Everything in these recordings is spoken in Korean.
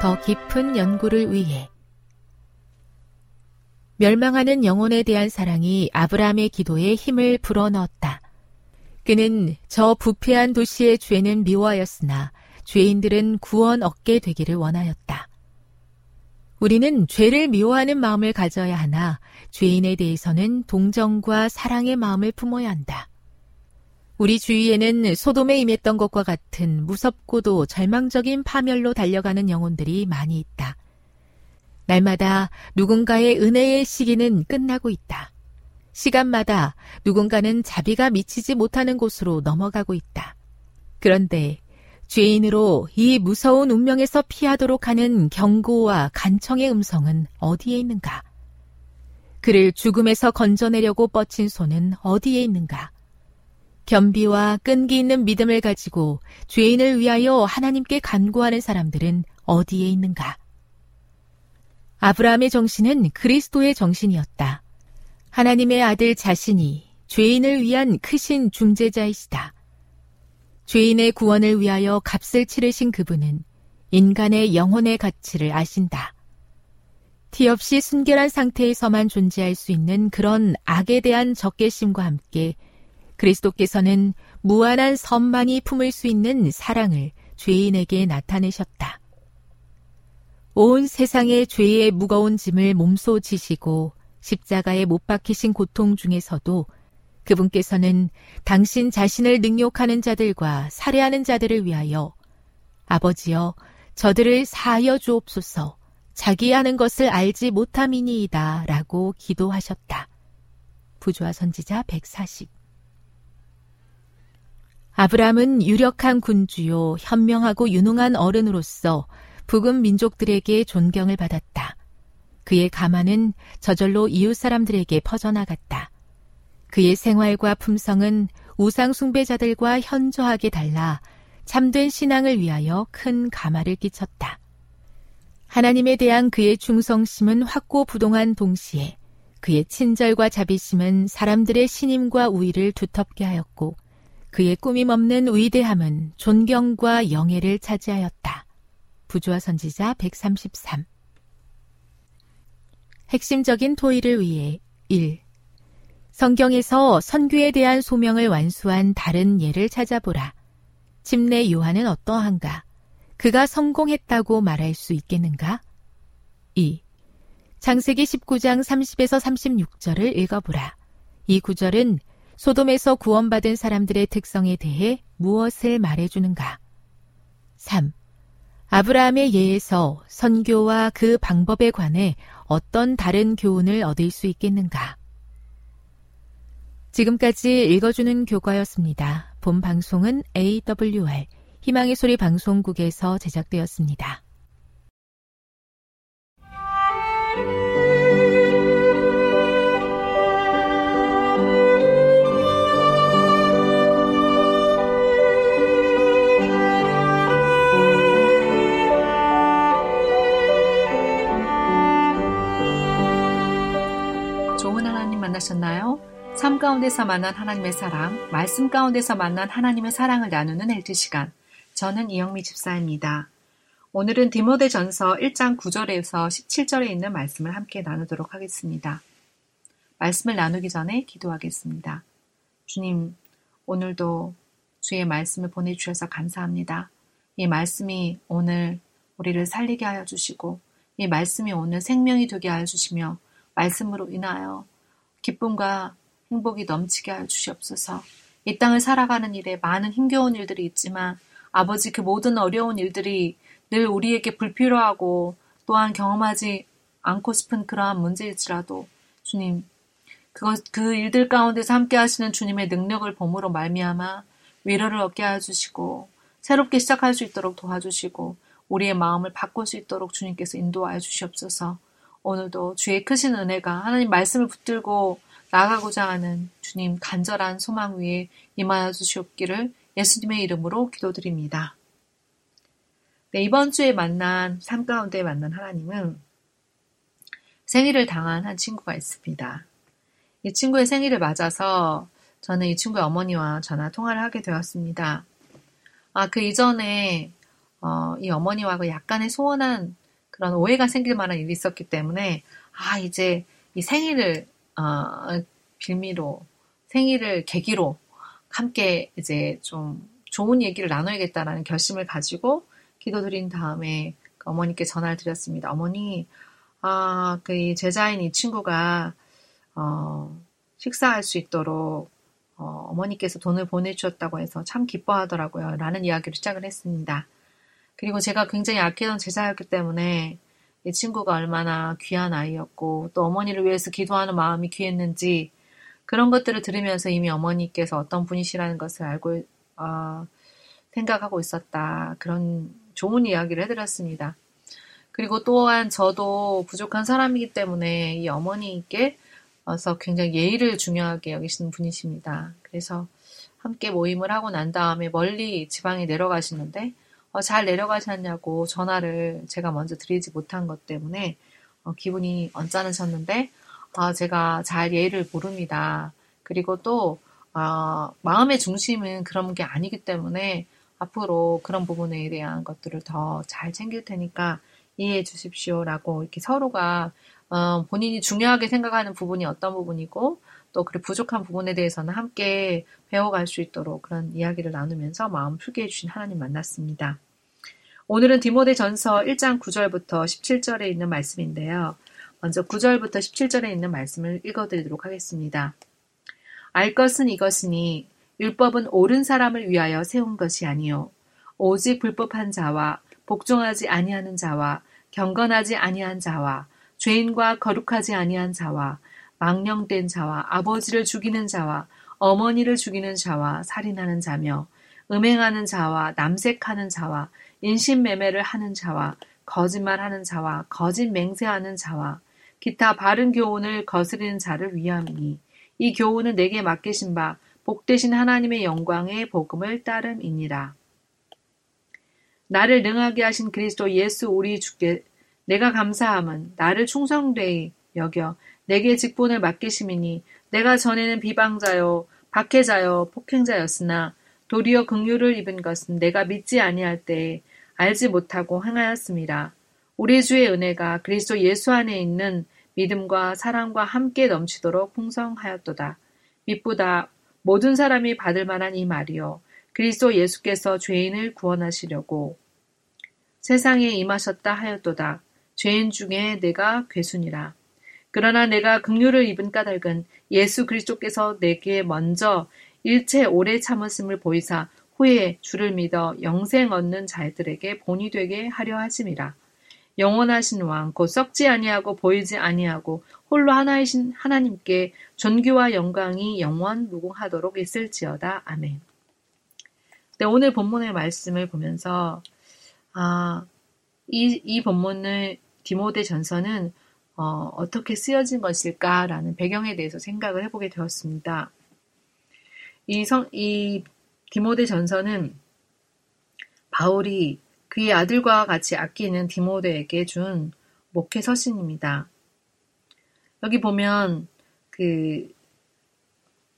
더 깊은 연구를 위해 멸망하는 영혼에 대한 사랑이 아브라함의 기도에 힘을 불어넣었다. 그는 저 부패한 도시의 죄는 미워하였으나 죄인들은 구원 얻게 되기를 원하였다. 우리는 죄를 미워하는 마음을 가져야 하나 죄인에 대해서는 동정과 사랑의 마음을 품어야 한다. 우리 주위에는 소돔에 임했던 것과 같은 무섭고도 절망적인 파멸로 달려가는 영혼들이 많이 있다. 날마다 누군가의 은혜의 시기는 끝나고 있다. 시간마다 누군가는 자비가 미치지 못하는 곳으로 넘어가고 있다. 그런데 죄인으로 이 무서운 운명에서 피하도록 하는 경고와 간청의 음성은 어디에 있는가? 그를 죽음에서 건져내려고 뻗친 손은 어디에 있는가? 겸비와 끈기 있는 믿음을 가지고 죄인을 위하여 하나님께 간구하는 사람들은 어디에 있는가? 아브라함의 정신은 그리스도의 정신이었다. 하나님의 아들 자신이 죄인을 위한 크신 중재자이시다. 죄인의 구원을 위하여 값을 치르신 그분은 인간의 영혼의 가치를 아신다. 티 없이 순결한 상태에서만 존재할 수 있는 그런 악에 대한 적개심과 함께 그리스도께서는 무한한 선만이 품을 수 있는 사랑을 죄인에게 나타내셨다. 온 세상의 죄의 무거운 짐을 몸소 지시고 십자가에 못 박히신 고통 중에서도 그분께서는 당신 자신을 능욕하는 자들과 살해하는 자들을 위하여 아버지여 저들을 사하여 주옵소서 자기 하는 것을 알지 못함이니이다 라고 기도하셨다. 부조화 선지자 140 아브라함은 유력한 군주요 현명하고 유능한 어른으로서 북은 민족들에게 존경을 받았다. 그의 가만은 저절로 이웃 사람들에게 퍼져나갔다. 그의 생활과 품성은 우상 숭배자들과 현저하게 달라 참된 신앙을 위하여 큰 가마를 끼쳤다. 하나님에 대한 그의 충성심은 확고부동한 동시에 그의 친절과 자비심은 사람들의 신임과 우위를 두텁게 하였고 그의 꾸밈 없는 위대함은 존경과 영예를 차지하였다. 부조화 선지자 133 핵심적인 토의를 위해 1. 성경에서 선교에 대한 소명을 완수한 다른 예를 찾아보라. 침례 요한은 어떠한가? 그가 성공했다고 말할 수 있겠는가? 2. 창세기 19장 30에서 36절을 읽어보라. 이 구절은 소돔에서 구원받은 사람들의 특성에 대해 무엇을 말해주는가? 3. 아브라함의 예에서 선교와 그 방법에 관해 어떤 다른 교훈을 얻을 수 있겠는가? 지금까지 읽어주는 교과였습니다. 본 방송은 AWR 희망의 소리 방송국에서 제작되었습니다. 만나셨나요? 삶 가운데서 만난 하나님의 사랑, 말씀 가운데서 만난 하나님의 사랑을 나누는 엘트 시간. 저는 이영미 집사입니다. 오늘은 디모데 전서 1장 9절에서 17절에 있는 말씀을 함께 나누도록 하겠습니다. 말씀을 나누기 전에 기도하겠습니다. 주님, 오늘도 주의 말씀을 보내주셔서 감사합니다. 이 말씀이 오늘 우리를 살리게 하여 주시고, 이 말씀이 오늘 생명이 되게 하여 주시며, 말씀으로 인하여 기쁨과 행복이 넘치게 하여 주시옵소서. 이 땅을 살아가는 일에 많은 힘겨운 일들이 있지만 아버지 그 모든 어려운 일들이 늘 우리에게 불필요하고 또한 경험하지 않고 싶은 그러한 문제일지라도 주님 그것 그 일들 가운데서 함께 하시는 주님의 능력을 봄으로 말미암아 위로를 얻게 해 주시고 새롭게 시작할 수 있도록 도와주시고 우리의 마음을 바꿀 수 있도록 주님께서 인도하여 주시옵소서. 오늘도 주의 크신 은혜가 하나님 말씀을 붙들고 나가고자 하는 주님 간절한 소망 위에 임하여 주시옵기를 예수님의 이름으로 기도드립니다. 네, 이번 주에 만난 삶 가운데 만난 하나님은 생일을 당한 한 친구가 있습니다. 이 친구의 생일을 맞아서 저는 이 친구의 어머니와 전화 통화를 하게 되었습니다. 아, 그 이전에 어, 이 어머니와 그 약간의 소원한 그런 오해가 생길 만한 일이 있었기 때문에 아 이제 이 생일을 어, 빌미로 생일을 계기로 함께 이제 좀 좋은 얘기를 나눠야겠다라는 결심을 가지고 기도드린 다음에 그 어머니께 전화를 드렸습니다. 어머니, 아, 그 제자인 이 친구가 어, 식사할 수 있도록 어, 어머니께서 돈을 보내주셨다고 해서 참 기뻐하더라고요. 라는 이야기를 시작을 했습니다. 그리고 제가 굉장히 아끼던 제자였기 때문에 이 친구가 얼마나 귀한 아이였고 또 어머니를 위해서 기도하는 마음이 귀했는지 그런 것들을 들으면서 이미 어머니께서 어떤 분이시라는 것을 알고 어, 생각하고 있었다. 그런 좋은 이야기를 해드렸습니다. 그리고 또한 저도 부족한 사람이기 때문에 이 어머니께 어서 굉장히 예의를 중요하게 여기시는 분이십니다. 그래서 함께 모임을 하고 난 다음에 멀리 지방에 내려가시는데 어, 잘 내려가셨냐고 전화를 제가 먼저 드리지 못한 것 때문에 어, 기분이 언짢으셨는데 어, 제가 잘 예의를 모릅니다. 그리고 또 어, 마음의 중심은 그런 게 아니기 때문에 앞으로 그런 부분에 대한 것들을 더 잘 챙길 테니까 이해해 주십시오라고 이렇게 서로가 어, 본인이 중요하게 생각하는 부분이 어떤 부분이고 또 그리 부족한 부분에 대해서는 함께 배워갈 수 있도록 그런 이야기를 나누면서 마음 풀게 해주신 하나님 만났습니다. 오늘은 디모데 전서 1장 9절부터 17절에 있는 말씀인데요. 먼저 9절부터 17절에 있는 말씀을 읽어드리도록 하겠습니다. 알 것은 이것이니 율법은 옳은 사람을 위하여 세운 것이 아니요 오직 불법한 자와 복종하지 아니하는 자와 경건하지 아니한 자와 죄인과 거룩하지 아니한 자와 망령된 자와 아버지를 죽이는 자와 어머니를 죽이는 자와 살인하는 자며 음행하는 자와 남색하는 자와 인신매매를 하는 자와 거짓말하는 자와 거짓 맹세하는 자와 기타 바른 교훈을 거스르는 자를 위함이니 이 교훈은 내게 맡기신 바 복되신 하나님의 영광의 복음을 따름이니라. 나를 능하게 하신 그리스도 예수 우리 주께 내가 감사함은 나를 충성되이 여겨 내게 직분을 맡기심이니 내가 전에는 비방자요 박해자요 폭행자였으나 도리어 긍휼을 입은 것은 내가 믿지 아니할 때에 알지 못하고 행하였습니다. 우리 주의 은혜가 그리스도 예수 안에 있는 믿음과 사랑과 함께 넘치도록 풍성하였도다. 빛보다 모든 사람이 받을 만한 이 말이요. 그리스도 예수께서 죄인을 구원하시려고 세상에 임하셨다 하였도다. 죄인 중에 내가 괴순이라. 그러나 내가 긍휼을 입은 까닭은 예수 그리스도께서 내게 먼저 일체 오래 참으심을 보이사 후에 주를 믿어 영생 얻는 자들에게 본이 되게 하려 하심이라. 영원하신 왕, 곧 썩지 아니하고 보이지 아니하고 홀로 하나이신 하나님께 존귀와 영광이 영원 무궁하도록 있을지어다. 아멘. 네, 오늘 본문의 말씀을 보면서 아, 이, 이 본문을 디모데 전서는 어, 어떻게 쓰여진 것일까라는 배경에 대해서 생각을 해보게 되었습니다. 이 성, 이 디모데 전서는 바울이 그의 아들과 같이 아끼는 디모데에게 준 목회 서신입니다. 여기 보면 그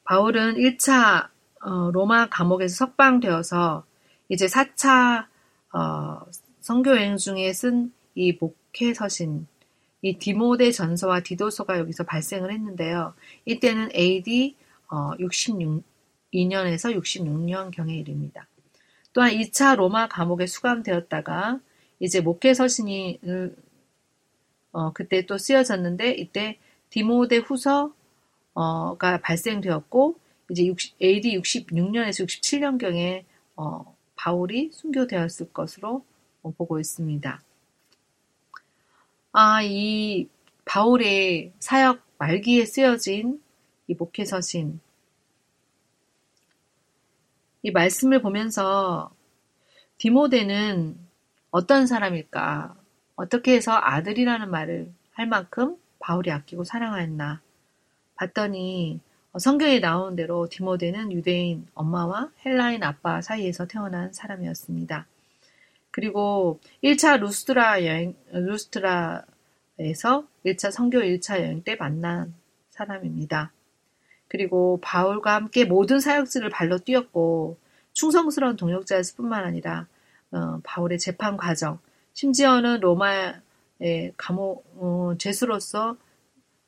바울은 1차 어, 로마 감옥에서 석방되어서 이제 4차 어, 선교 여행 중에 쓴 이 목회 서신 이 디모데 전서와 디도서가 여기서 발생을 했는데요. 이때는 AD 어, 66 2 년에서 66년경의 일입니다. 또한 2차 로마 감옥에 수감되었다가 이제 목회 서신이 어, 그때 또 쓰여졌는데 이때 디모데 후서가 발생되었고 이제 60, AD 66년에서 67년경에 어, 바울이 순교되었을 것으로 보고 있습니다. 아, 이 바울의 사역 말기에 쓰여진 이 목회 서신 이 말씀을 보면서 디모데는 어떤 사람일까? 어떻게 해서 아들이라는 말을 할 만큼 바울이 아끼고 사랑하였나? 봤더니 성경에 나온 대로 디모데는 유대인 엄마와 헬라인 아빠 사이에서 태어난 사람이었습니다. 그리고 1차 루스트라 여행, 루스트라에서 1차 성교 1차 여행 때 만난 사람입니다. 그리고 바울과 함께 모든 사역지를 발로 뛰었고 충성스러운 동역자였을 뿐만 아니라 어, 바울의 재판 과정, 심지어는 로마의 감옥 어, 죄수로서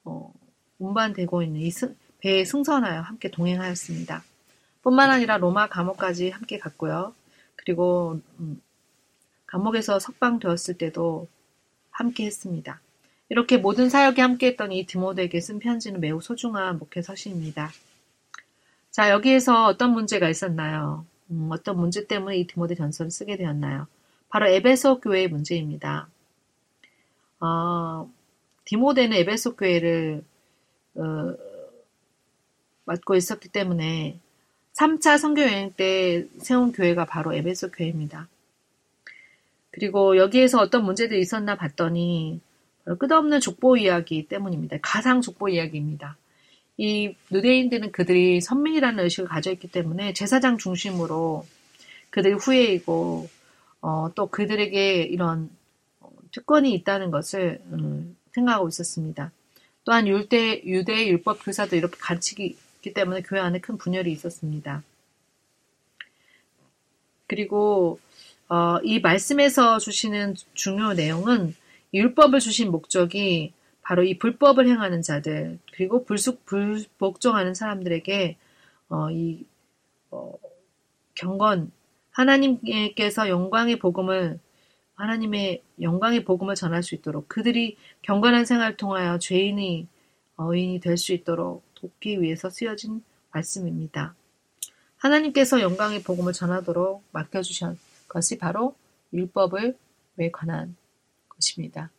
어, 운반되고 있는 이 승, 배에 승선하여 함께 동행하였습니다. 뿐만 아니라 로마 감옥까지 함께 갔고요. 그리고 음, 감옥에서 석방되었을 때도 함께 했습니다. 이렇게 모든 사역에 함께했던 이 디모데에게 쓴 편지는 매우 소중한 목회 서신입니다. 자, 여기에서 어떤 문제가 있었나요? 음, 어떤 문제 때문에 이 디모데 전서를 쓰게 되었나요? 바로 에베소 교회의 문제입니다. 어, 디모데는 에베소 교회를 어, 맡고 있었기 때문에 3차 선교 여행 때 세운 교회가 바로 에베소 교회입니다. 그리고 여기에서 어떤 문제들이 있었나 봤더니 끝없는 족보 이야기 때문입니다. 가상 족보 이야기입니다. 이 유대인들은 그들이 선민이라는 의식을 가져 있기 때문에 제사장 중심으로 그들이 후예이고 어, 또 그들에게 이런 특권이 있다는 것을 음, 생각하고 있었습니다. 또한 유대 유대 율법 교사도 이렇게 가르치기 때문에 교회 안에 큰 분열이 있었습니다. 그리고 어, 이 말씀에서 주시는 중요 내용은 율법을 주신 목적이 바로 이 불법을 행하는 자들 그리고 불숙 불복종하는 사람들에게 어, 이 어, 경건 하나님께서 영광의 복음을 하나님의 영광의 복음을 전할 수 있도록 그들이 경건한 생활을 통하여 죄인이 어인이 될 수 있도록 돕기 위해서 쓰여진 말씀입니다. 하나님께서 영광의 복음을 전하도록 맡겨주신 것이 바로 율법을 왜 관한 것입니다.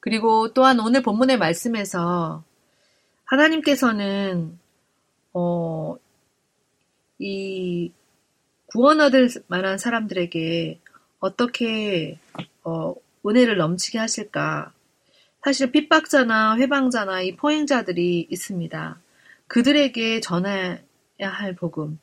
그리고 또한 오늘 본문의 말씀에서 하나님께서는 어, 이 구원 얻을 만한 사람들에게 어떻게 어, 은혜를 넘치게 하실까? 사실 핍박자나 회방자나 이 포행자들이 있습니다. 그들에게 전해야 할 복음,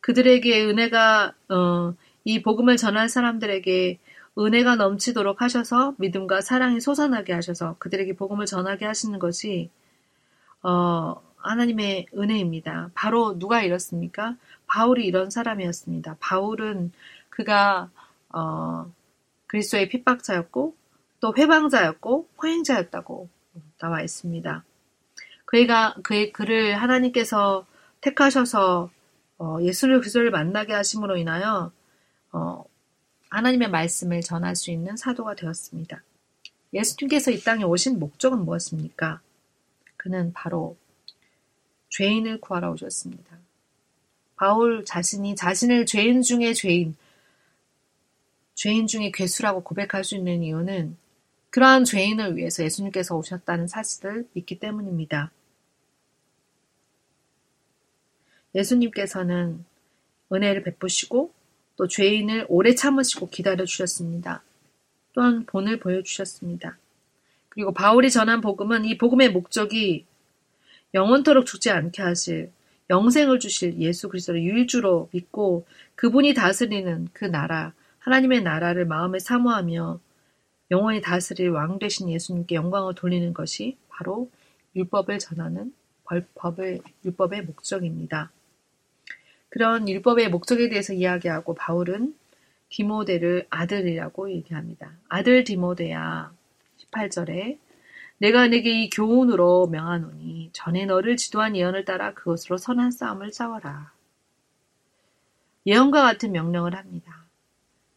그들에게 은혜가 어, 이 복음을 전할 사람들에게 은혜가 넘치도록 하셔서 믿음과 사랑이 솟아나게 하셔서 그들에게 복음을 전하게 하시는 것이 어, 하나님의 은혜입니다. 바로 누가 이렇습니까? 바울이 이런 사람이었습니다. 바울은 그가 어, 그리스도의 핍박자였고 또 회방자였고 포행자였다고 나와 있습니다. 그가 그의 그를 하나님께서 택하셔서 어, 예수를 그리스도를 만나게 하심으로 인하여 어, 하나님의 말씀을 전할 수 있는 사도가 되었습니다. 예수님께서 이 땅에 오신 목적은 무엇입니까? 그는 바로 죄인을 구하러 오셨습니다. 바울 자신이 자신을 죄인 중에 죄인, 죄인 중에 괴수라고 고백할 수 있는 이유는 그러한 죄인을 위해서 예수님께서 오셨다는 사실을 믿기 때문입니다. 예수님께서는 은혜를 베푸시고 또 죄인을 오래 참으시고 기다려 주셨습니다. 또한 본을 보여 주셨습니다. 그리고 바울이 전한 복음은 이 복음의 목적이 영원토록 죽지 않게 하실 영생을 주실 예수 그리스도를 유일주로 믿고 그분이 다스리는 그 나라 하나님의 나라를 마음에 사모하며 영원히 다스릴 왕 되신 예수님께 영광을 돌리는 것이 바로 율법을 전하는 법을 율법의 목적입니다. 그런 율법의 목적에 대해서 이야기하고 바울은 디모데를 아들이라고 얘기합니다. 아들 디모데야 18절에 내가 내게 이 교훈으로 명하노니 전에 너를 지도한 예언을 따라 그것으로 선한 싸움을 싸워라. 예언과 같은 명령을 합니다.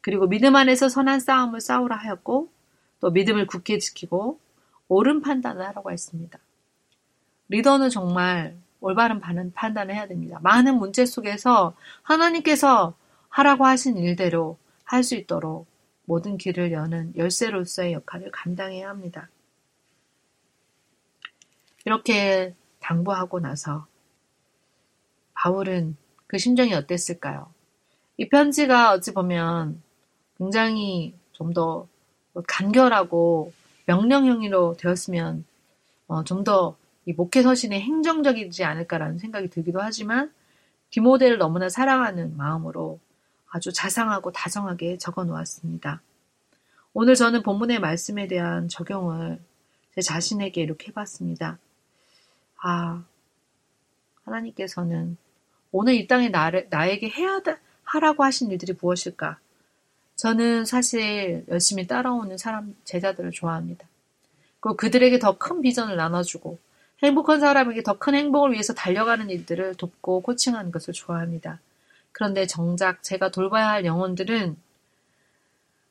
그리고 믿음 안에서 선한 싸움을 싸우라 하였고 또 믿음을 굳게 지키고 옳은 판단을 하라고 했습니다. 리더는 정말 올바른 판단을 해야 됩니다. 많은 문제 속에서 하나님께서 하라고 하신 일대로 할 수 있도록 모든 길을 여는 열쇠로서의 역할을 감당해야 합니다. 이렇게 당부하고 나서 바울은 그 심정이 어땠을까요? 이 편지가 어찌 보면 굉장히 좀 더 간결하고 명령형으로 되었으면 어, 좀더 이 목회 서신이 행정적이지 않을까라는 생각이 들기도 하지만 디모델을 너무나 사랑하는 마음으로 아주 자상하고 다정하게 적어 놓았습니다. 오늘 저는 본문의 말씀에 대한 적용을 제 자신에게 이렇게 해봤습니다. 아, 하나님께서는 오늘 이 땅에 나를, 나에게 해야 하라고 하신 일들이 무엇일까? 저는 사실 열심히 따라오는 사람, 제자들을 좋아합니다. 그리고 그들에게 더 큰 비전을 나눠주고 행복한 사람에게 더 큰 행복을 위해서 달려가는 일들을 돕고 코칭하는 것을 좋아합니다. 그런데 정작 제가 돌봐야 할 영혼들은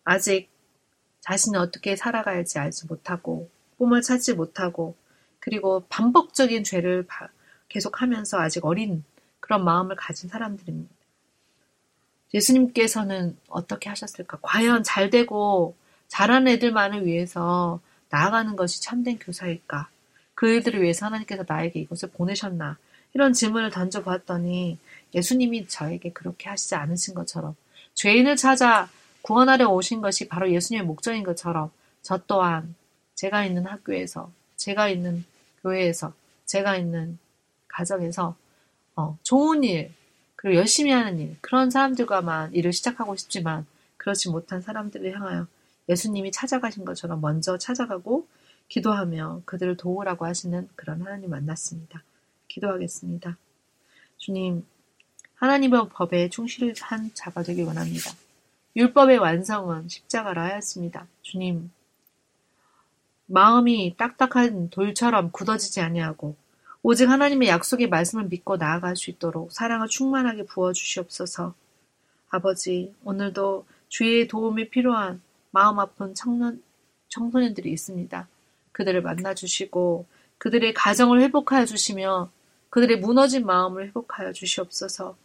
아직 자신이 어떻게 살아가야지 알지 못하고 꿈을 찾지 못하고 그리고 반복적인 죄를 계속하면서 아직 어린 그런 마음을 가진 사람들입니다. 예수님께서는 어떻게 하셨을까? 과연 잘 되고 잘하는 애들만을 위해서 나아가는 것이 참된 교사일까? 그 일들을 위해서 하나님께서 나에게 이것을 보내셨나? 이런 질문을 던져보았더니 예수님이 저에게 그렇게 하시지 않으신 것처럼 죄인을 찾아 구원하려 오신 것이 바로 예수님의 목적인 것처럼 저 또한 제가 있는 학교에서, 제가 있는 교회에서, 제가 있는 가정에서 어, 좋은 일, 그리고 열심히 하는 일, 그런 사람들과만 일을 시작하고 싶지만 그렇지 못한 사람들을 향하여 예수님이 찾아가신 것처럼 먼저 찾아가고 기도하며 그들을 도우라고 하시는 그런 하나님 만났습니다. 기도하겠습니다. 주님, 하나님의 법에 충실한 자가 되기 원합니다. 율법의 완성은 십자가라 하였습니다. 주님, 마음이 딱딱한 돌처럼 굳어지지 아니하고 오직 하나님의 약속의 말씀을 믿고 나아갈 수 있도록 사랑을 충만하게 부어 주시옵소서. 아버지, 오늘도 주의 도움이 필요한 마음 아픈 청년, 청소년들이 있습니다. 그들을 만나 주시고 그들의 가정을 회복하여 주시며 그들의 무너진 마음을 회복하여 주시옵소서.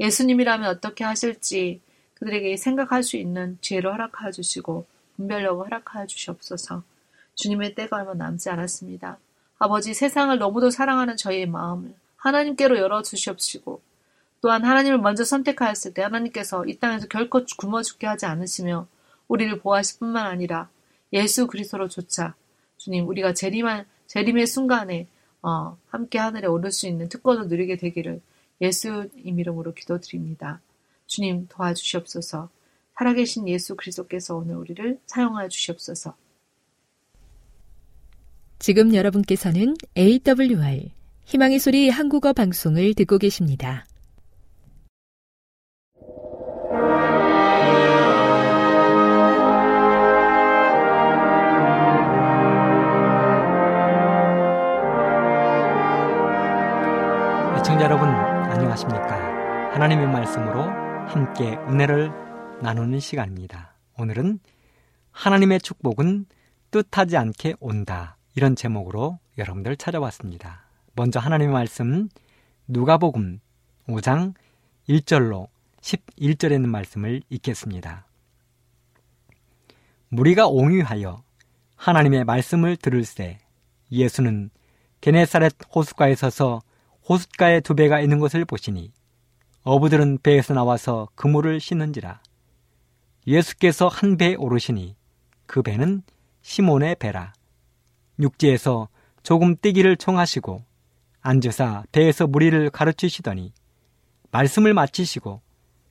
예수님이라면 어떻게 하실지 그들에게 생각할 수 있는 지혜를 허락하여 주시고 분별력을 허락하여 주시옵소서. 주님의 때가 얼마 남지 않았습니다. 아버지 세상을 너무도 사랑하는 저희의 마음을 하나님께로 열어 주시옵시고 또한 하나님을 먼저 선택하였을 때 하나님께서 이 땅에서 결코 굶어 죽게 하지 않으시며 우리를 보호하실 뿐만 아니라 예수 그리스도로조차 주님, 우리가 재림한, 재림의 순간에, 어, 함께 하늘에 오를 수 있는 특권을 누리게 되기를 예수님 이름으로 기도드립니다. 주님 도와주시옵소서. 살아계신 예수 그리스도께서 오늘 우리를 사용하여 주시옵소서. 지금 여러분께서는 AWR 희망의 소리 한국어 방송을 듣고 계십니다. 안녕하십니까. 하나님의 말씀으로 함께 은혜를 나누는 시간입니다. 오늘은 하나님의 축복은 뜻하지 않게 온다. 이런 제목으로 여러분들 찾아왔습니다. 먼저 하나님의 말씀 누가복음 5장 1절로 11절에 있는 말씀을 읽겠습니다. 무리가 옹유하여 하나님의 말씀을 들을세 예수는 게네사렛 호숫가에 서서 호숫가에 두 배가 있는 것을 보시니 어부들은 배에서 나와서 그물을 씻는지라. 예수께서 한 배에 오르시니 그 배는 시몬의 배라. 육지에서 조금 뛰기를 청하시고 앉으사 배에서 무리를 가르치시더니 말씀을 마치시고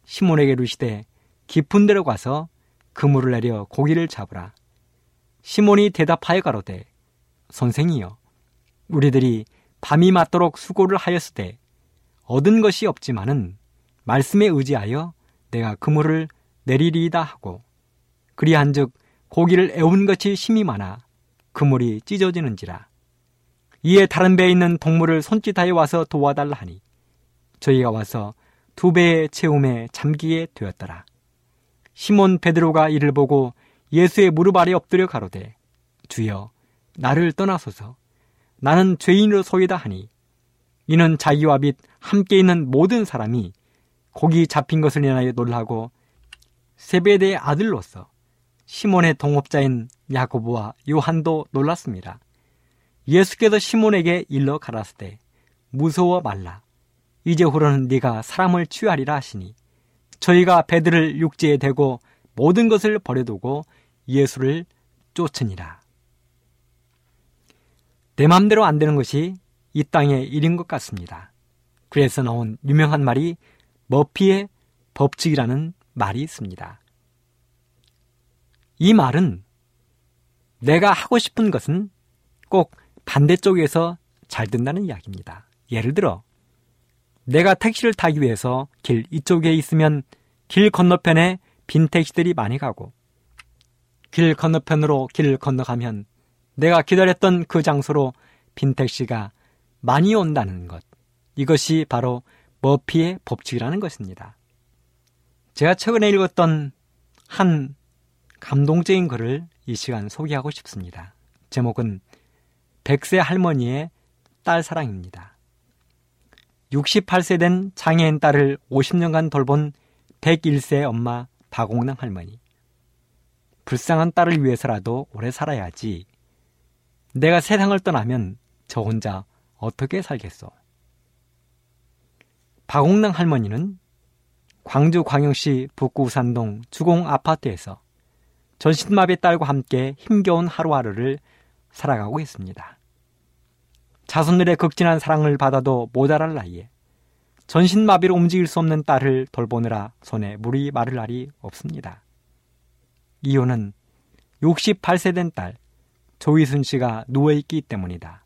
시몬에게 루시되 깊은 데로 가서 그물을 내려 고기를 잡으라. 시몬이 대답하여 가로되 선생이여 우리들이 밤이 맞도록 수고를 하였으되 얻은 것이 없지만은 말씀에 의지하여 내가 그물을 내리리이다 하고 그리한즉 고기를 애운 것이 심이 많아 그물이 찢어지는지라. 이에 다른 배에 있는 동물을 손짓하여 와서 도와달라 하니 저희가 와서 두 배의 채움에 잠기게 되었더라. 시몬 베드로가 이를 보고 예수의 무릎 아래 엎드려 가로되 주여 나를 떠나소서 나는 죄인으로소이다 하니 이는 자기와 및 함께 있는 모든 사람이 고기 잡힌 것을 인하여 놀라고 세베대의 아들로서 시몬의 동업자인 야고보와 요한도 놀랐습니다. 예수께서 시몬에게 일러 가라스되 무서워 말라 이제후로는 네가 사람을 취하리라 하시니 저희가 배들을 육지에 대고 모든 것을 버려두고 예수를 쫓으니라. 내 맘대로 안 되는 것이 이 땅의 일인 것 같습니다. 그래서 나온 유명한 말이 머피의 법칙이라는 말이 있습니다. 이 말은 내가 하고 싶은 것은 꼭 반대쪽에서 잘 된다는 이야기입니다. 예를 들어, 내가 택시를 타기 위해서 길 이쪽에 있으면 길 건너편에 빈 택시들이 많이 가고, 길 건너편으로 길을 건너가면 내가 기다렸던 그 장소로 빈택시가 많이 온다는 것. 이것이 바로 머피의 법칙이라는 것입니다. 제가 최근에 읽었던 한 감동적인 글을 이 시간 소개하고 싶습니다. 제목은 백세 할머니의 딸 사랑입니다. 68세 된 장애인 딸을 50년간 돌본 101세 엄마 박옥남 할머니. 불쌍한 딸을 위해서라도 오래 살아야지 내가 세상을 떠나면 저 혼자 어떻게 살겠소? 박옥랑 할머니는 광주 광역시 북구산동 주공 아파트에서 전신마비 딸과 함께 힘겨운 하루하루를 살아가고 있습니다. 자손들의 극진한 사랑을 받아도 모자랄 나이에 전신마비로 움직일 수 없는 딸을 돌보느라 손에 물이 마를 날이 없습니다. 이유는 68세 된 딸 조희순 씨가 누워있기 때문이다.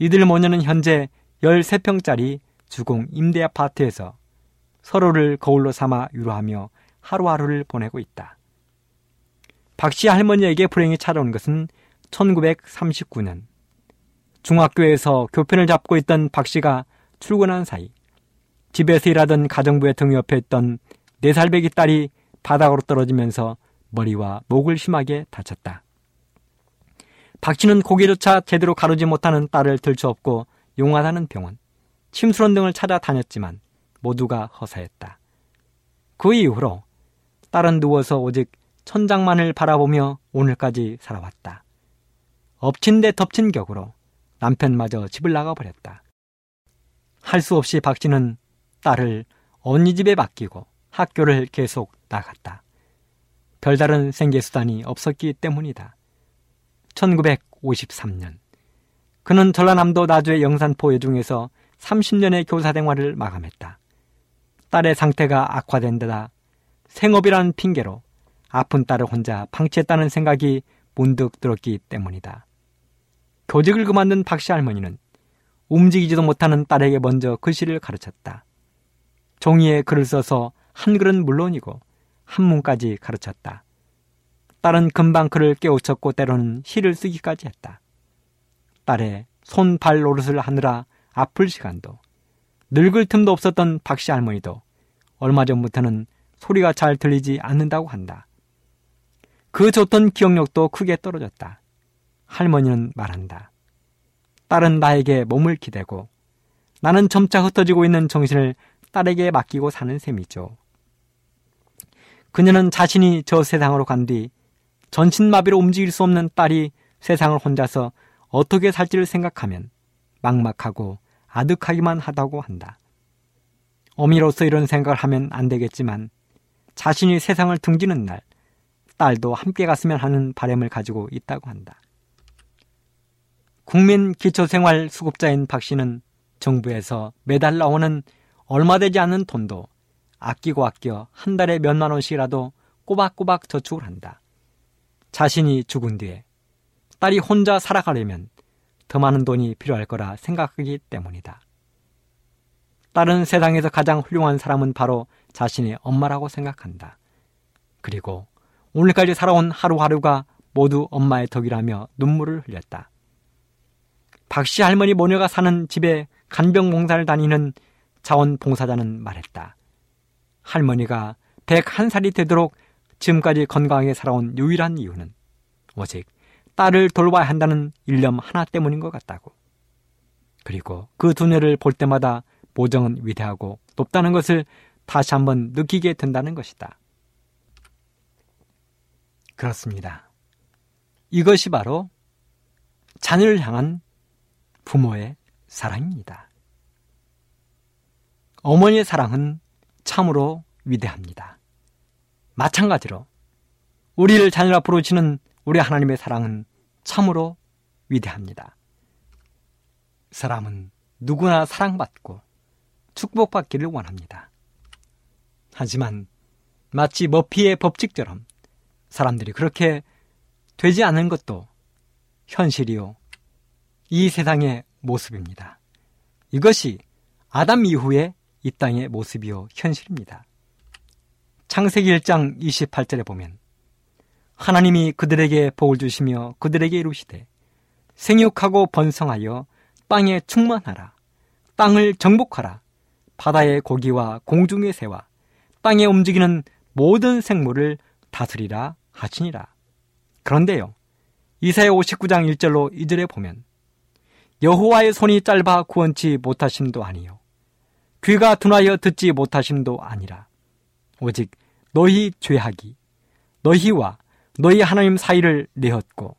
이들 모녀는 현재 13평짜리 주공 임대 아파트에서 서로를 거울로 삼아 위로하며 하루하루를 보내고 있다. 박 씨 할머니에게 불행이 찾아온 것은 1939년 중학교에서 교편을 잡고 있던 박 씨가 출근한 사이 집에서 일하던 가정부의 등 옆에 있던 4살배기 딸이 바닥으로 떨어지면서 머리와 목을 심하게 다쳤다. 박 씨는 고개조차 제대로 가르지 못하는 딸을 들쳐업고 용하다는 병원, 침수론 등을 찾아다녔지만 모두가 허사했다. 그 이후로 딸은 누워서 오직 천장만을 바라보며 오늘까지 살아왔다. 엎친 데 덮친 격으로 남편마저 집을 나가버렸다. 할 수 없이 박 씨는 딸을 언니 집에 맡기고 학교를 계속 나갔다. 별다른 생계수단이 없었기 때문이다. 1953년 그는 전라남도 나주의 영산포 여중에서 30년의 교사 생활을 마감했다. 딸의 상태가 악화된 데다 생업이라는 핑계로 아픈 딸을 혼자 방치했다는 생각이 문득 들었기 때문이다. 교직을 그만둔 박씨 할머니는 움직이지도 못하는 딸에게 먼저 글씨를 가르쳤다. 종이에 글을 써서 한글은 물론이고 한문까지 가르쳤다. 딸은 금방 그를 깨우쳤고 때로는 시를 쓰기까지 했다. 딸의 손, 발 노릇을 하느라 아플 시간도 늙을 틈도 없었던 박씨 할머니도 얼마 전부터는 소리가 잘 들리지 않는다고 한다. 그 좋던 기억력도 크게 떨어졌다. 할머니는 말한다. 딸은 나에게 몸을 기대고 나는 점차 흩어지고 있는 정신을 딸에게 맡기고 사는 셈이죠. 그녀는 자신이 저 세상으로 간 뒤 전신마비로 움직일 수 없는 딸이 세상을 혼자서 어떻게 살지를 생각하면 막막하고 아득하기만 하다고 한다. 어미로서 이런 생각을 하면 안 되겠지만 자신이 세상을 등지는 날 딸도 함께 갔으면 하는 바램을 가지고 있다고 한다. 국민 기초생활 수급자인 박 씨는 정부에서 매달 나오는 얼마 되지 않는 돈도 아끼고 아껴 한 달에 몇만 원씩이라도 꼬박꼬박 저축을 한다. 자신이 죽은 뒤에 딸이 혼자 살아가려면 더 많은 돈이 필요할 거라 생각하기 때문이다. 딸은 세상에서 가장 훌륭한 사람은 바로 자신의 엄마라고 생각한다. 그리고 오늘까지 살아온 하루하루가 모두 엄마의 덕이라며 눈물을 흘렸다. 박씨 할머니 모녀가 사는 집에 간병봉사를 다니는 자원봉사자는 말했다. 할머니가 101살이 되도록 지금까지 건강하게 살아온 유일한 이유는 오직 딸을 돌봐야 한다는 일념 하나 때문인 것 같다고. 그리고 그 두뇌를 볼 때마다 모정은 위대하고 높다는 것을 다시 한번 느끼게 된다는 것이다. 그렇습니다. 이것이 바로 자녀를 향한 부모의 사랑입니다. 어머니의 사랑은 참으로 위대합니다. 마찬가지로 우리를 자녀라 부르시는 우리 하나님의 사랑은 참으로 위대합니다. 사람은 누구나 사랑받고 축복받기를 원합니다. 하지만 마치 머피의 법칙처럼 사람들이 그렇게 되지 않은 것도 현실이요. 이 세상의 모습입니다. 이것이 아담 이후의 이 땅의 모습이요. 현실입니다. 창세기 1장 28절에 보면 하나님이 그들에게 복을 주시며 그들에게 이루시되 생육하고 번성하여 땅에 충만하라. 땅을 정복하라. 바다의 고기와 공중의 새와 땅에 움직이는 모든 생물을 다스리라 하시니라. 그런데요. 이사야 59장 1절로 2절에 보면 여호와의 손이 짧아 구원치 못하심도 아니요 귀가 둔하여 듣지 못하심도 아니라 오직 너희 죄악이 너희와 너희 하나님 사이를 내었고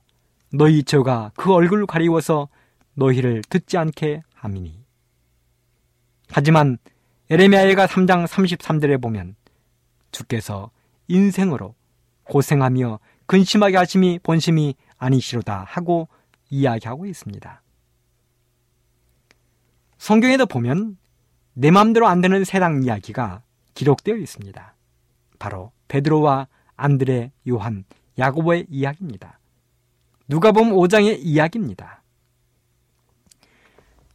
너희 죄가 그 얼굴 가리워서 너희를 듣지 않게 함이니 하지만 에레미야가 3장 33절에 보면 주께서 인생으로 고생하며 근심하게 하심이 본심이 아니시로다 하고 이야기하고 있습니다. 성경에도 보면 내 마음대로 안 되는 세상 이야기가 기록되어 있습니다. 바로 베드로와 안드레, 요한, 야고보의 이야기입니다. 누가 보면 5장의 이야기입니다.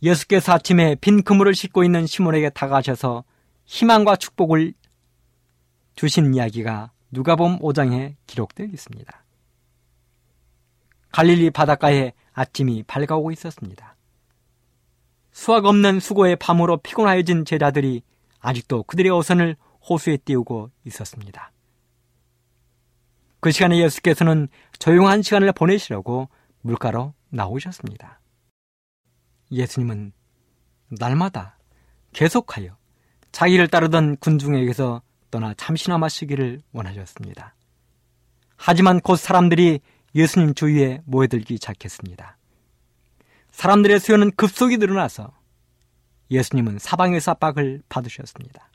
예수께서 아침에 빈 그물을 싣고 있는 시몬에게 다가가셔서 희망과 축복을 주신 이야기가 누가복음 5장에 기록되어 있습니다. 갈릴리 바닷가에 아침이 밝아오고 있었습니다. 수학 없는 수고의 밤으로 피곤하여진 제자들이 아직도 그들의 어선을 호수에 띄우고 있었습니다. 그 시간에 예수께서는 조용한 시간을 보내시려고 물가로 나오셨습니다. 예수님은 날마다 계속하여 자기를 따르던 군중에게서 떠나 잠시나마 쉬기를 원하셨습니다. 하지만 곧 사람들이 예수님 주위에 모여들기 시작했습니다. 사람들의 수요는 급속히 늘어나서 예수님은 사방에서 압박을 받으셨습니다.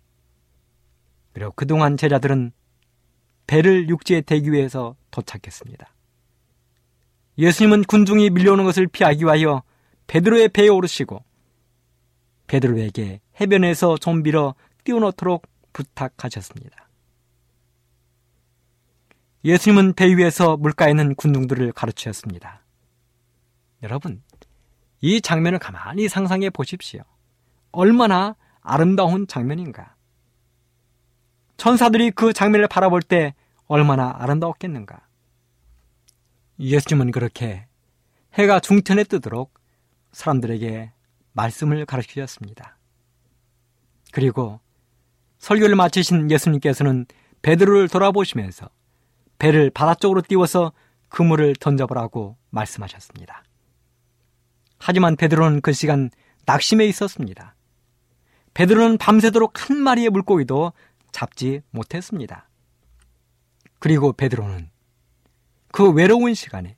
그리고 그동안 제자들은 배를 육지에 대기 위해서 도착했습니다. 예수님은 군중이 밀려오는 것을 피하기 위하여 베드로의 배에 오르시고 베드로에게 해변에서 좀 밀어 띄워놓도록 부탁하셨습니다. 예수님은 배 위에서 물가에 있는 군중들을 가르치셨습니다. 여러분, 이 장면을 가만히 상상해 보십시오. 얼마나 아름다운 장면인가. 천사들이 그 장면을 바라볼 때 얼마나 아름다웠겠는가. 예수님은 그렇게 해가 중천에 뜨도록 사람들에게 말씀을 가르치셨습니다. 그리고 설교를 마치신 예수님께서는 베드로를 돌아보시면서 배를 바다 쪽으로 띄워서 그물을 던져보라고 말씀하셨습니다. 하지만 베드로는 그 시간 낙심해 있었습니다. 베드로는 밤새도록 한 마리의 물고기도 잡지 못했습니다. 그리고 베드로는 그 외로운 시간에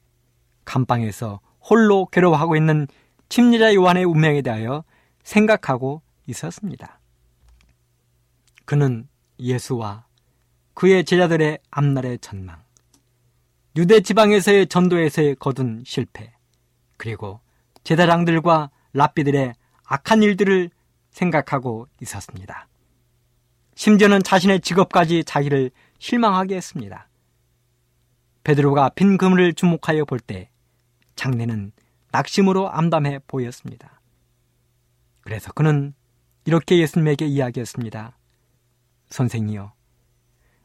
감방에서 홀로 괴로워하고 있는 침례자 요한의 운명에 대하여 생각하고 있었습니다. 그는 예수와 그의 제자들의 앞날의 전망, 유대 지방에서의 전도에서의 거둔 실패, 그리고 제사장들과 랍비들의 악한 일들을 생각하고 있었습니다. 심지어는 자신의 직업까지 자기를 실망하게 했습니다. 베드로가 빈 그물을 주목하여 볼 때 장례는 낙심으로 암담해 보였습니다. 그래서 그는 이렇게 예수님에게 이야기했습니다. 선생이여,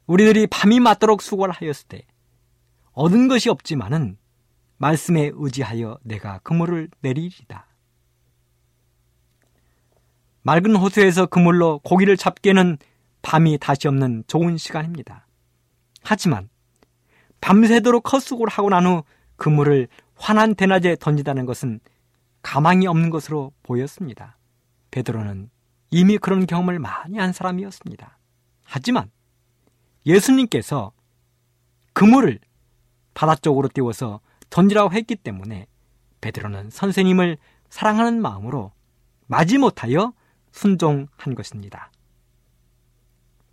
우리들이 밤이 맞도록 수고를 하였을 때 얻은 것이 없지만은 말씀에 의지하여 내가 그물을 내리리다. 맑은 호수에서 그물로 고기를 잡기에는 밤이 다시 없는 좋은 시간입니다. 하지만 밤새도록 헛수고를 하고 난 후 그물을 환한 대낮에 던지다는 것은 가망이 없는 것으로 보였습니다. 베드로는 이미 그런 경험을 많이 한 사람이었습니다. 하지만 예수님께서 그물을 바다 쪽으로 띄워서 던지라고 했기 때문에 베드로는 선생님을 사랑하는 마음으로 마지못하여 순종한 것입니다.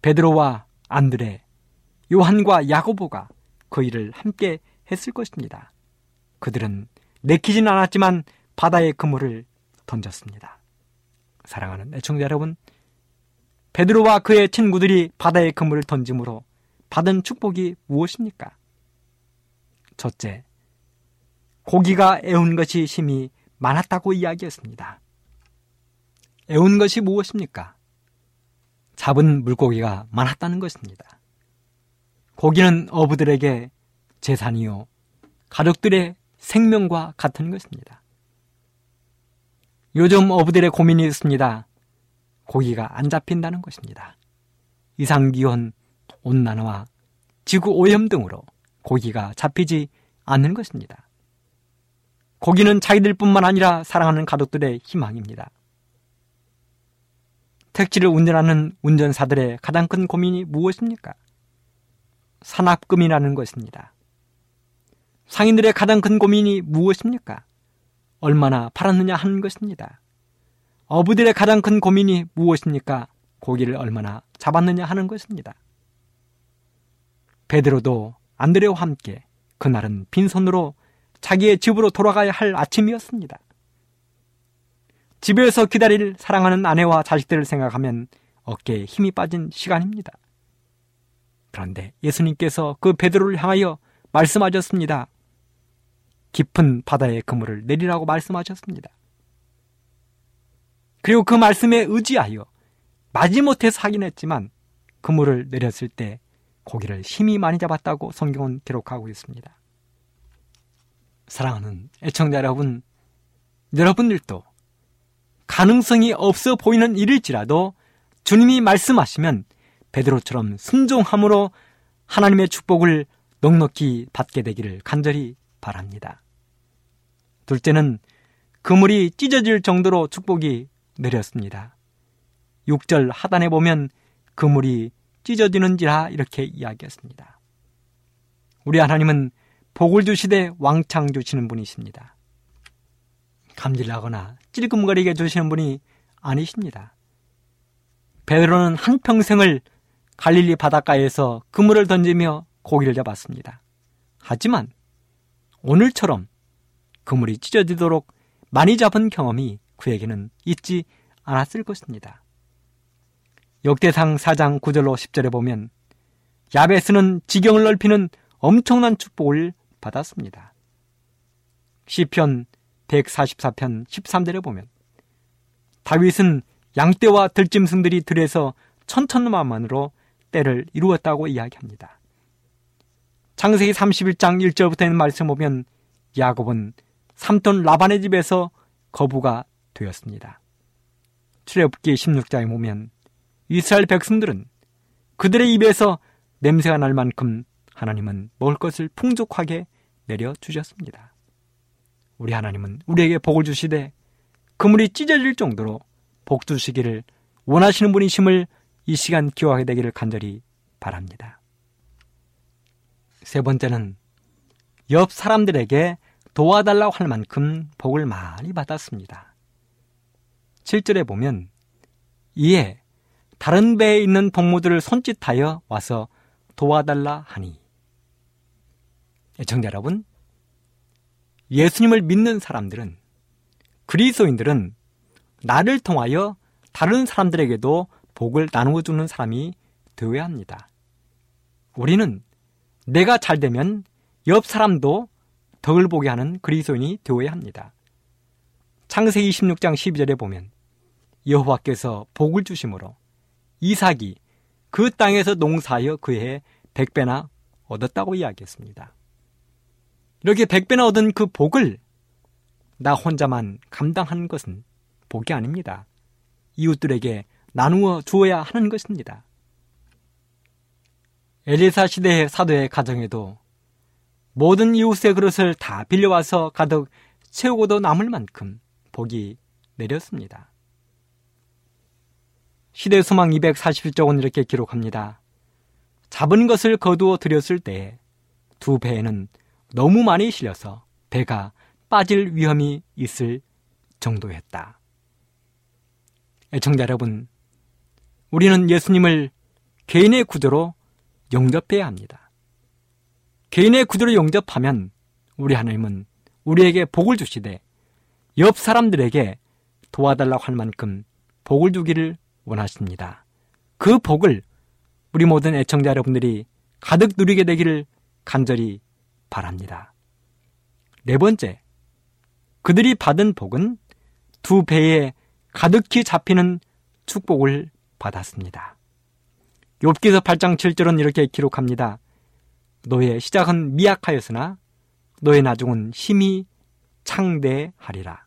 베드로와 안드레, 요한과 야고보가 그 일을 함께 했을 것입니다. 그들은 내키진 않았지만 바다의 그물을 던졌습니다. 사랑하는 애청자 여러분, 베드로와 그의 친구들이 바다의 그물을 던짐으로 받은 축복이 무엇입니까? 첫째, 고기가 애운 것이 힘이 많았다고 이야기했습니다. 애운 것이 무엇입니까? 잡은 물고기가 많았다는 것입니다. 고기는 어부들에게 재산이요, 가족들의 생명과 같은 것입니다. 요즘 어부들의 고민이 있습니다. 고기가 안 잡힌다는 것입니다. 이상기온, 온난화와 지구 오염 등으로 고기가 잡히지 않는 것입니다. 고기는 자기들 뿐만 아니라 사랑하는 가족들의 희망입니다. 택지를 운전하는 운전사들의 가장 큰 고민이 무엇입니까? 산업금이라는 것입니다. 상인들의 가장 큰 고민이 무엇입니까? 얼마나 팔았느냐 하는 것입니다. 어부들의 가장 큰 고민이 무엇입니까? 고기를 얼마나 잡았느냐 하는 것입니다. 베드로도 안드레와 함께 그날은 빈손으로 자기의 집으로 돌아가야 할 아침이었습니다. 집에서 기다릴 사랑하는 아내와 자식들을 생각하면 어깨에 힘이 빠진 시간입니다. 그런데 예수님께서 그 베드로를 향하여 말씀하셨습니다. 깊은 바다의 그물을 내리라고 말씀하셨습니다. 그리고 그 말씀에 의지하여 마지못해서 하긴 했지만 그물을 내렸을 때 고기를 힘이 많이 잡았다고 성경은 기록하고 있습니다. 사랑하는 애청자 여러분, 여러분들도 가능성이 없어 보이는 일일지라도 주님이 말씀하시면 베드로처럼 순종함으로 하나님의 축복을 넉넉히 받게 되기를 간절히 바랍니다. 둘째는 그물이 찢어질 정도로 축복이 내렸습니다. 6절 하단에 보면 그물이 찢어지는지라 이렇게 이야기했습니다. 우리 하나님은 복을 주시되 왕창 주시는 분이십니다. 감질나거나 찔끔거리게 주시는 분이 아니십니다. 베드로는 한평생을 갈릴리 바닷가에서 그물을 던지며 고기를 잡았습니다. 하지만 오늘처럼 그물이 찢어지도록 많이 잡은 경험이 그에게는 있지 않았을 것입니다. 역대상 4장 9절로 10절에 보면 야베스는 지경을 넓히는 엄청난 축복을 받았습니다. 시편 144편 13절에 보면 다윗은 양떼와 들짐승들이 들에서 천천만만으로 때를 이루었다고 이야기합니다. 창세기 31장 1절부터 있는 말씀 보면 야곱은 삼톤 라반의 집에서 거부가 되었습니다. 출애굽기 16장에 보면 이스라엘 백성들은 그들의 입에서 냄새가 날 만큼 하나님은 먹을 것을 풍족하게 내려 주셨습니다. 우리 하나님은 우리에게 복을 주시되 그물이 찢어질 정도로 복 주시기를 원하시는 분이심을 이 시간 기억하게 되기를 간절히 바랍니다. 세 번째는 옆 사람들에게 도와달라고 할 만큼 복을 많이 받았습니다. 7절에 보면 이에 다른 배에 있는 동무들을 손짓하여 와서 도와달라 하니 애청자 여러분 예수님을 믿는 사람들은 그리스도인들은 나를 통하여 다른 사람들에게도 복을 나누어 주는 사람이 되어야 합니다. 우리는 내가 잘 되면 옆 사람도 덕을 보게 하는 그리스도인이 되어야 합니다. 창세기 26장 12절에 보면 여호와께서 복을 주심으로 이삭이 그 땅에서 농사하여 그해 백배나 얻었다고 이야기했습니다. 이렇게 백배나 얻은 그 복을 나 혼자만 감당하는 것은 복이 아닙니다. 이웃들에게 나누어 주어야 하는 것입니다. 엘리사 시대의 사도의 가정에도 모든 이웃의 그릇을 다 빌려와서 가득 채우고도 남을 만큼 복이 내렸습니다. 시대 수망 241쪽은 이렇게 기록합니다. 잡은 것을 거두어 들였을 때 두 배에는 너무 많이 실려서 배가 빠질 위험이 있을 정도였다. 애청자 여러분, 우리는 예수님을 개인의 구조로 영접해야 합니다. 개인의 구조로 영접하면 우리 하나님은 우리에게 복을 주시되 옆 사람들에게 도와달라고 할 만큼 복을 주기를 원하십니다. 그 복을 우리 모든 애청자 여러분들이 가득 누리게 되기를 간절히 바랍니다. 네 번째, 그들이 받은 복은 두 배에 가득히 잡히는 축복을 받았습니다. 욥기서 8장 7절은 이렇게 기록합니다. 너의 시작은 미약하였으나 너의 나중은 힘이 창대하리라.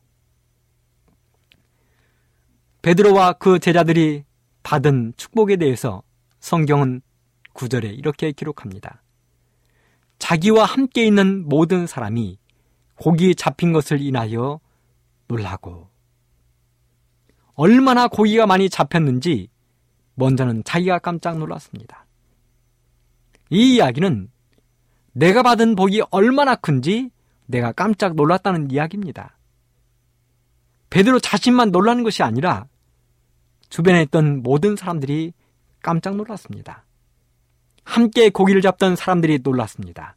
베드로와 그 제자들이 받은 축복에 대해서 성경은 구절에 이렇게 기록합니다. 자기와 함께 있는 모든 사람이 고기 잡힌 것을 인하여 놀라고 얼마나 고기가 많이 잡혔는지 먼저는 자기가 깜짝 놀랐습니다. 이 이야기는 내가 받은 복이 얼마나 큰지 내가 깜짝 놀랐다는 이야기입니다. 베드로 자신만 놀라는 것이 아니라 주변에 있던 모든 사람들이 깜짝 놀랐습니다. 함께 고기를 잡던 사람들이 놀랐습니다.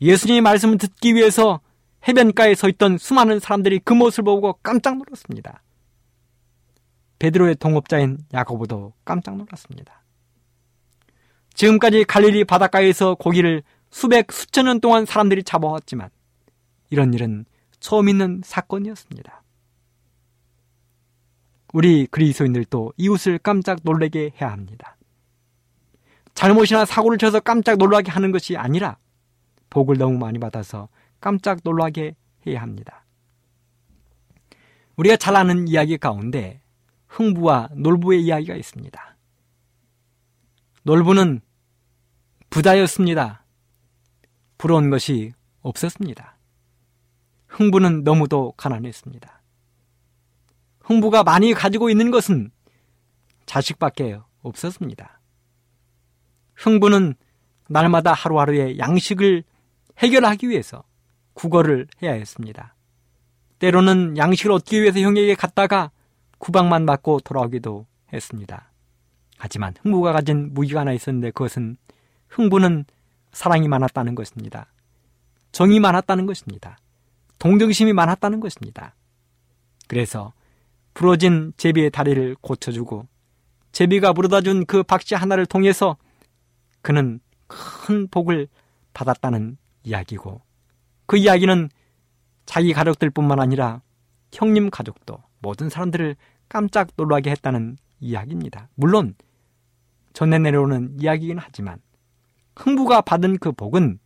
예수님의 말씀을 듣기 위해서 해변가에 서 있던 수많은 사람들이 그 모습을 보고 깜짝 놀랐습니다. 베드로의 동업자인 야고보도 깜짝 놀랐습니다. 지금까지 갈릴리 바닷가에서 고기를 수백 수천 년 동안 사람들이 잡아왔지만 이런 일은 처음 있는 사건이었습니다. 우리 그리스도인들도 이웃을 깜짝 놀라게 해야 합니다. 잘못이나 사고를 쳐서 깜짝 놀라게 하는 것이 아니라 복을 너무 많이 받아서 깜짝 놀라게 해야 합니다. 우리가 잘 아는 이야기 가운데 흥부와 놀부의 이야기가 있습니다. 놀부는 부자였습니다. 부러운 것이 없었습니다. 흥부는 너무도 가난했습니다. 흥부가 많이 가지고 있는 것은 자식밖에 없었습니다. 흥부는 날마다 하루하루의 양식을 해결하기 위해서 구걸을 해야 했습니다. 때로는 양식을 얻기 위해서 형에게 갔다가 구박만 받고 돌아오기도 했습니다. 하지만 흥부가 가진 무기가 하나 있었는데 그것은 흥부는 사랑이 많았다는 것입니다. 정이 많았다는 것입니다. 동정심이 많았다는 것입니다. 그래서 부러진 제비의 다리를 고쳐주고 제비가 부르다 준 그 박씨 하나를 통해서 그는 큰 복을 받았다는 이야기고 그 이야기는 자기 가족들뿐만 아니라 형님 가족도 모든 사람들을 깜짝 놀라게 했다는 이야기입니다. 물론 전해 내려오는 이야기이긴 하지만 흥부가 받은 그 복은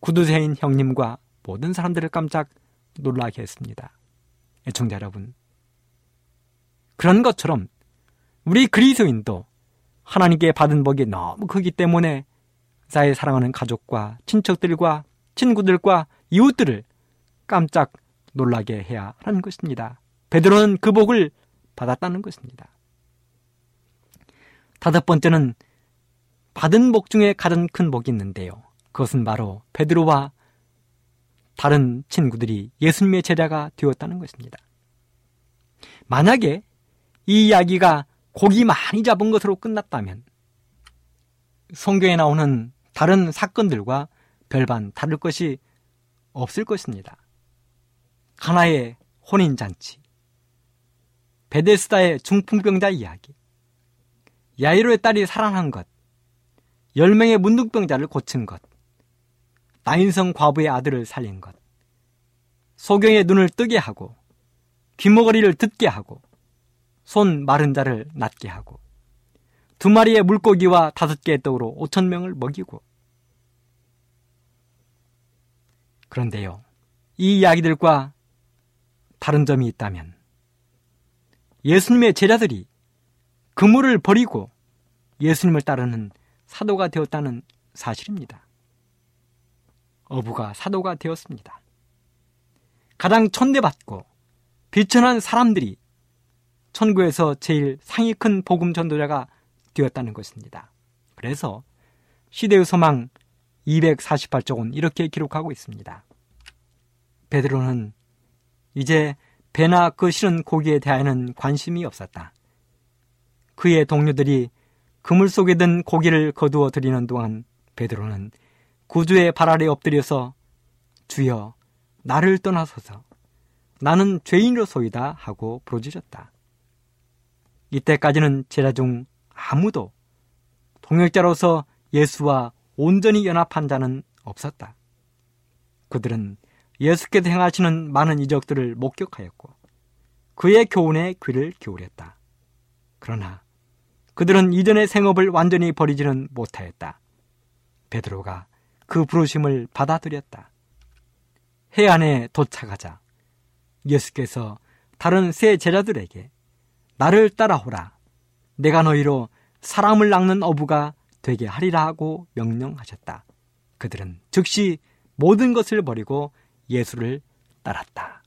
구두쇠인 형님과 모든 사람들을 깜짝 놀라게 했습니다. 애청자 여러분. 그런 것처럼 우리 그리스도인도 하나님께 받은 복이 너무 크기 때문에 자의 사랑하는 가족과 친척들과 친구들과 이웃들을 깜짝 놀라게 해야 하는 것입니다. 베드로는 그 복을 받았다는 것입니다. 다섯 번째는 받은 복 중에 가장 큰 복이 있는데요. 그것은 바로 베드로와 다른 친구들이 예수님의 제자가 되었다는 것입니다. 만약에 이 이야기가 고기 많이 잡은 것으로 끝났다면 성경에 나오는 다른 사건들과 별반 다를 것이 없을 것입니다. 하나의 혼인 잔치, 베데스다의 중풍병자 이야기, 야이로의 딸이 살아난 것, 열명의 문둥병자를 고친 것, 나인성 과부의 아들을 살린 것, 소경의 눈을 뜨게 하고, 귀머거리를 듣게 하고, 손 마른 자를 낫게 하고, 두 마리의 물고기와 다섯 개의 떡으로 오천 명을 먹이고, 그런데요, 이 이야기들과 다른 점이 있다면, 예수님의 제자들이 그물을 버리고 예수님을 따르는 사도가 되었다는 사실입니다. 어부가 사도가 되었습니다. 가장 천대받고 비천한 사람들이 천국에서 제일 상이 큰 복음 전도자가 되었다는 것입니다. 그래서 시대의 소망 248쪽은 이렇게 기록하고 있습니다. 베드로는 이제 배나 그 실은 고기에 대하여는 관심이 없었다. 그의 동료들이 그물 속에 든 고기를 거두어 드리는 동안 베드로는 구주의 발 아래 엎드려서 주여 나를 떠나서서 나는 죄인으로소이다 하고 부르짖었다. 이때까지는 제자 중 아무도 동역자로서 예수와 온전히 연합한 자는 없었다. 그들은 예수께서 행하시는 많은 이적들을 목격하였고 그의 교훈에 귀를 기울였다. 그러나 그들은 이전의 생업을 완전히 버리지는 못하였다. 베드로가 그 부르심을 받아들였다. 해안에 도착하자 예수께서 다른 세 제자들에게 나를 따라오라. 내가 너희로 사람을 낚는 어부가 되게 하리라 하고 명령하셨다. 그들은 즉시 모든 것을 버리고 예수를 따랐다.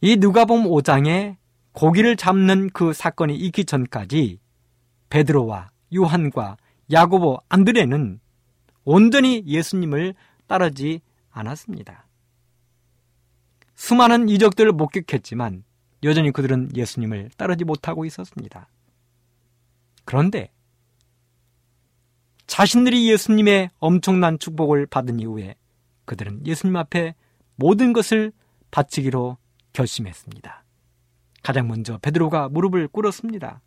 이 누가복음 5장에 고기를 잡는 그 사건이 있기 전까지 베드로와 요한과 야고보, 안드레는 온전히 예수님을 따르지 않았습니다. 수많은 이적들을 목격했지만 여전히 그들은 예수님을 따르지 못하고 있었습니다. 그런데 자신들이 예수님의 엄청난 축복을 받은 이후에 그들은 예수님 앞에 모든 것을 바치기로 결심했습니다. 가장 먼저 베드로가 무릎을 꿇었습니다.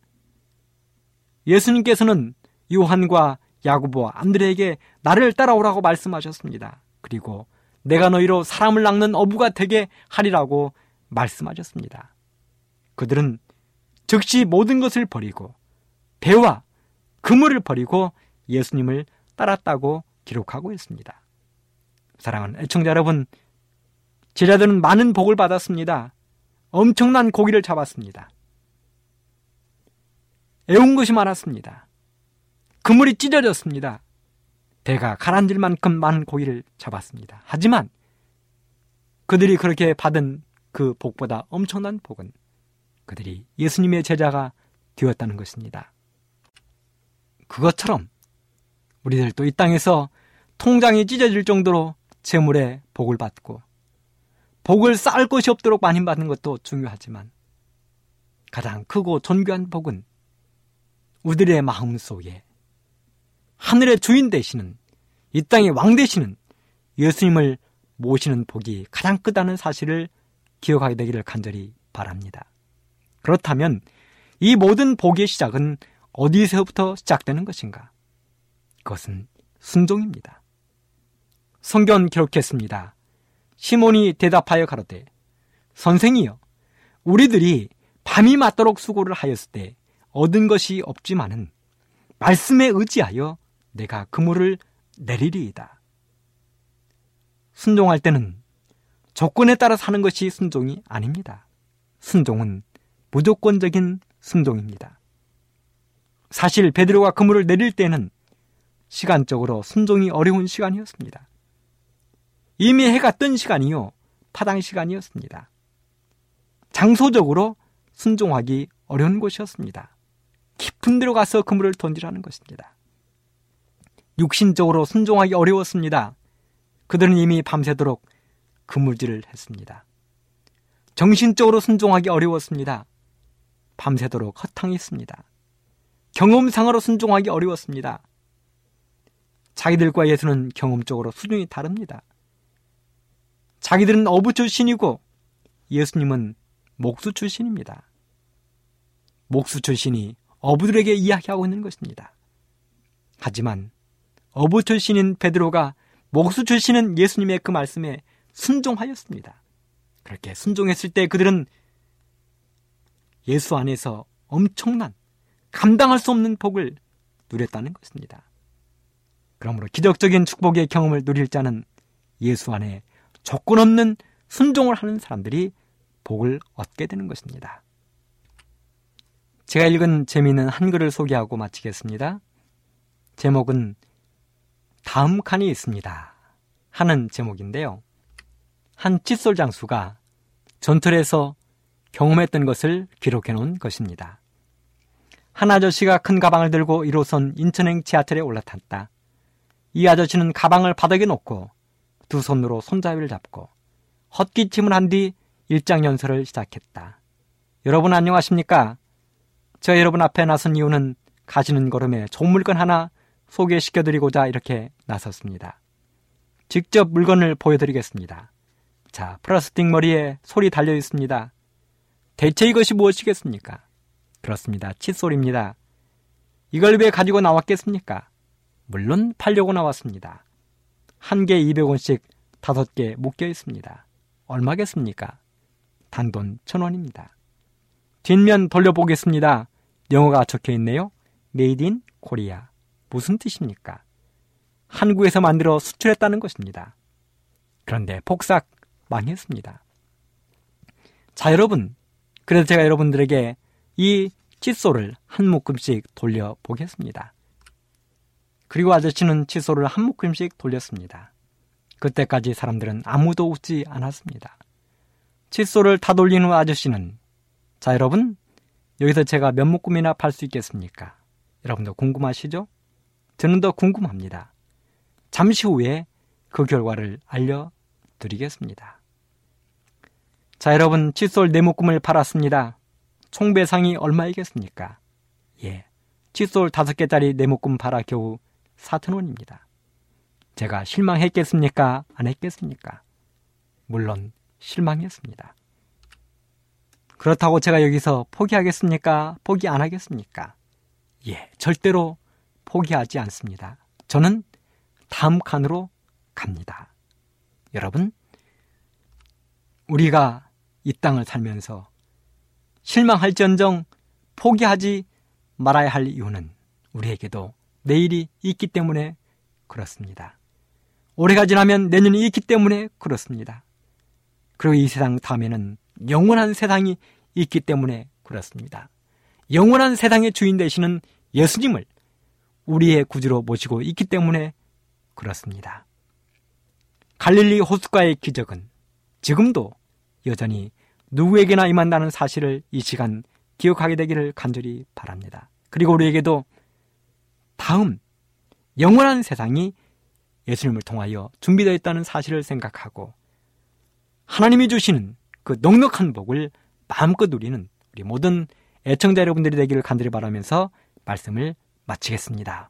예수님께서는 요한과 야구보와 안드레에게 나를 따라오라고 말씀하셨습니다. 그리고 내가 너희로 사람을 낚는 어부가 되게 하리라고 말씀하셨습니다. 그들은 즉시 모든 것을 버리고 배와 그물을 버리고 예수님을 따랐다고 기록하고 있습니다. 사랑하는 애청자 여러분, 제자들은 많은 복을 받았습니다. 엄청난 고기를 잡았습니다. 애운 것이 많았습니다. 그물이 찢어졌습니다. 배가 가라앉을 만큼 많은 고기를 잡았습니다. 하지만 그들이 그렇게 받은 그 복보다 엄청난 복은 그들이 예수님의 제자가 되었다는 것입니다. 그것처럼 우리들도 이 땅에서 통장이 찢어질 정도로 재물의 복을 받고 복을 쌓을 것이 없도록 많이 받는 것도 중요하지만 가장 크고 존귀한 복은 우리들의 마음 속에 하늘의 주인 되시는 이 땅의 왕 되시는 예수님을 모시는 복이 가장 크다는 사실을 기억하게 되기를 간절히 바랍니다. 그렇다면 이 모든 복의 시작은 어디서부터 시작되는 것인가? 그것은 순종입니다. 성경 기록했습니다. 시몬이 대답하여 가로되 선생이여 우리들이 밤이 맞도록 수고를 하였을 때 얻은 것이 없지만은 말씀에 의지하여 내가 그물을 내리리이다. 순종할 때는 조건에 따라 사는 것이 순종이 아닙니다. 순종은 무조건적인 순종입니다. 사실 베드로가 그물을 내릴 때는 시간적으로 순종이 어려운 시간이었습니다. 이미 해가 뜬 시간이요. 파당 시간이었습니다. 장소적으로 순종하기 어려운 곳이었습니다. 깊은 데로 가서 그물을 던지라는 것입니다. 육신적으로 순종하기 어려웠습니다. 그들은 이미 밤새도록 그물질을 했습니다. 정신적으로 순종하기 어려웠습니다. 밤새도록 허탕했습니다. 경험상으로 순종하기 어려웠습니다. 자기들과 예수는 경험적으로 수준이 다릅니다. 자기들은 어부 출신이고 예수님은 목수 출신입니다. 목수 출신이 어부들에게 이야기하고 있는 것입니다. 하지만 어부 출신인 베드로가 목수 출신은 예수님의 그 말씀에 순종하였습니다. 그렇게 순종했을 때 그들은 예수 안에서 엄청난 감당할 수 없는 복을 누렸다는 것입니다. 그러므로 기적적인 축복의 경험을 누릴 자는 예수 안에 조건 없는 순종을 하는 사람들이 복을 얻게 되는 것입니다. 제가 읽은 재미있는 한글을 소개하고 마치겠습니다. 제목은 다음 칸이 있습니다. 하는 제목인데요. 한 칫솔 장수가 전철에서 경험했던 것을 기록해 놓은 것입니다. 한 아저씨가 큰 가방을 들고 1호선 인천행 지하철에 올라탔다. 이 아저씨는 가방을 바닥에 놓고 두 손으로 손잡이를 잡고 헛기침을 한 뒤 일장 연설을 시작했다. 여러분 안녕하십니까? 저 여러분 앞에 나선 이유는 가시는 걸음에 좋은 물건 하나 소개시켜드리고자 이렇게 나섰습니다. 직접 물건을 보여드리겠습니다. 자, 플라스틱 머리에 소리 달려 있습니다. 대체 이것이 무엇이겠습니까? 그렇습니다. 칫솔입니다. 이걸 왜 가지고 나왔겠습니까? 물론 팔려고 나왔습니다. 한 개 200원씩 다섯 개 묶여 있습니다. 얼마겠습니까? 단돈 천원입니다. 뒷면 돌려보겠습니다. 영어가 적혀 있네요. Made in Korea. 무슨 뜻입니까? 한국에서 만들어 수출했다는 것입니다. 그런데 폭삭 망했습니다. 자, 여러분. 그래서 제가 여러분들에게 이 칫솔을 한 묶음씩 돌려보겠습니다. 그리고 아저씨는 칫솔을 한 묶음씩 돌렸습니다. 그때까지 사람들은 아무도 웃지 않았습니다. 칫솔을 다 돌린 후 아저씨는 자 여러분 여기서 제가 몇 묶음이나 팔 수 있겠습니까? 여러분도 궁금하시죠? 저는 더 궁금합니다. 잠시 후에 그 결과를 알려드리겠습니다. 자 여러분 칫솔 네 묶음을 팔았습니다. 총 배상이 얼마이겠습니까? 예, 칫솔 다섯 개짜리 네 묶음 팔아 겨우 4천 원입니다. 제가 실망했겠습니까? 안 했겠습니까? 물론 실망했습니다. 그렇다고 제가 여기서 포기하겠습니까? 포기 안 하겠습니까? 예, 절대로 포기하지 않습니다. 저는 다음 칸으로 갑니다. 여러분, 우리가 이 땅을 살면서 실망할지언정 포기하지 말아야 할 이유는 우리에게도 내일이 있기 때문에 그렇습니다. 올해가 지나면 내년이 있기 때문에 그렇습니다. 그리고 이 세상 다음에는 영원한 세상이 있기 때문에 그렇습니다. 영원한 세상의 주인 되시는 예수님을 우리의 구주로 모시고 있기 때문에 그렇습니다. 갈릴리 호숫가의 기적은 지금도 여전히 누구에게나 임한다는 사실을 이 시간 기억하게 되기를 간절히 바랍니다. 그리고 우리에게도 다음 영원한 세상이 예수님을 통하여 준비되어 있다는 사실을 생각하고 하나님이 주시는 그 넉넉한 복을 마음껏 누리는 우리 모든 애청자 여러분들이 되기를 간절히 바라면서 말씀을 마치겠습니다.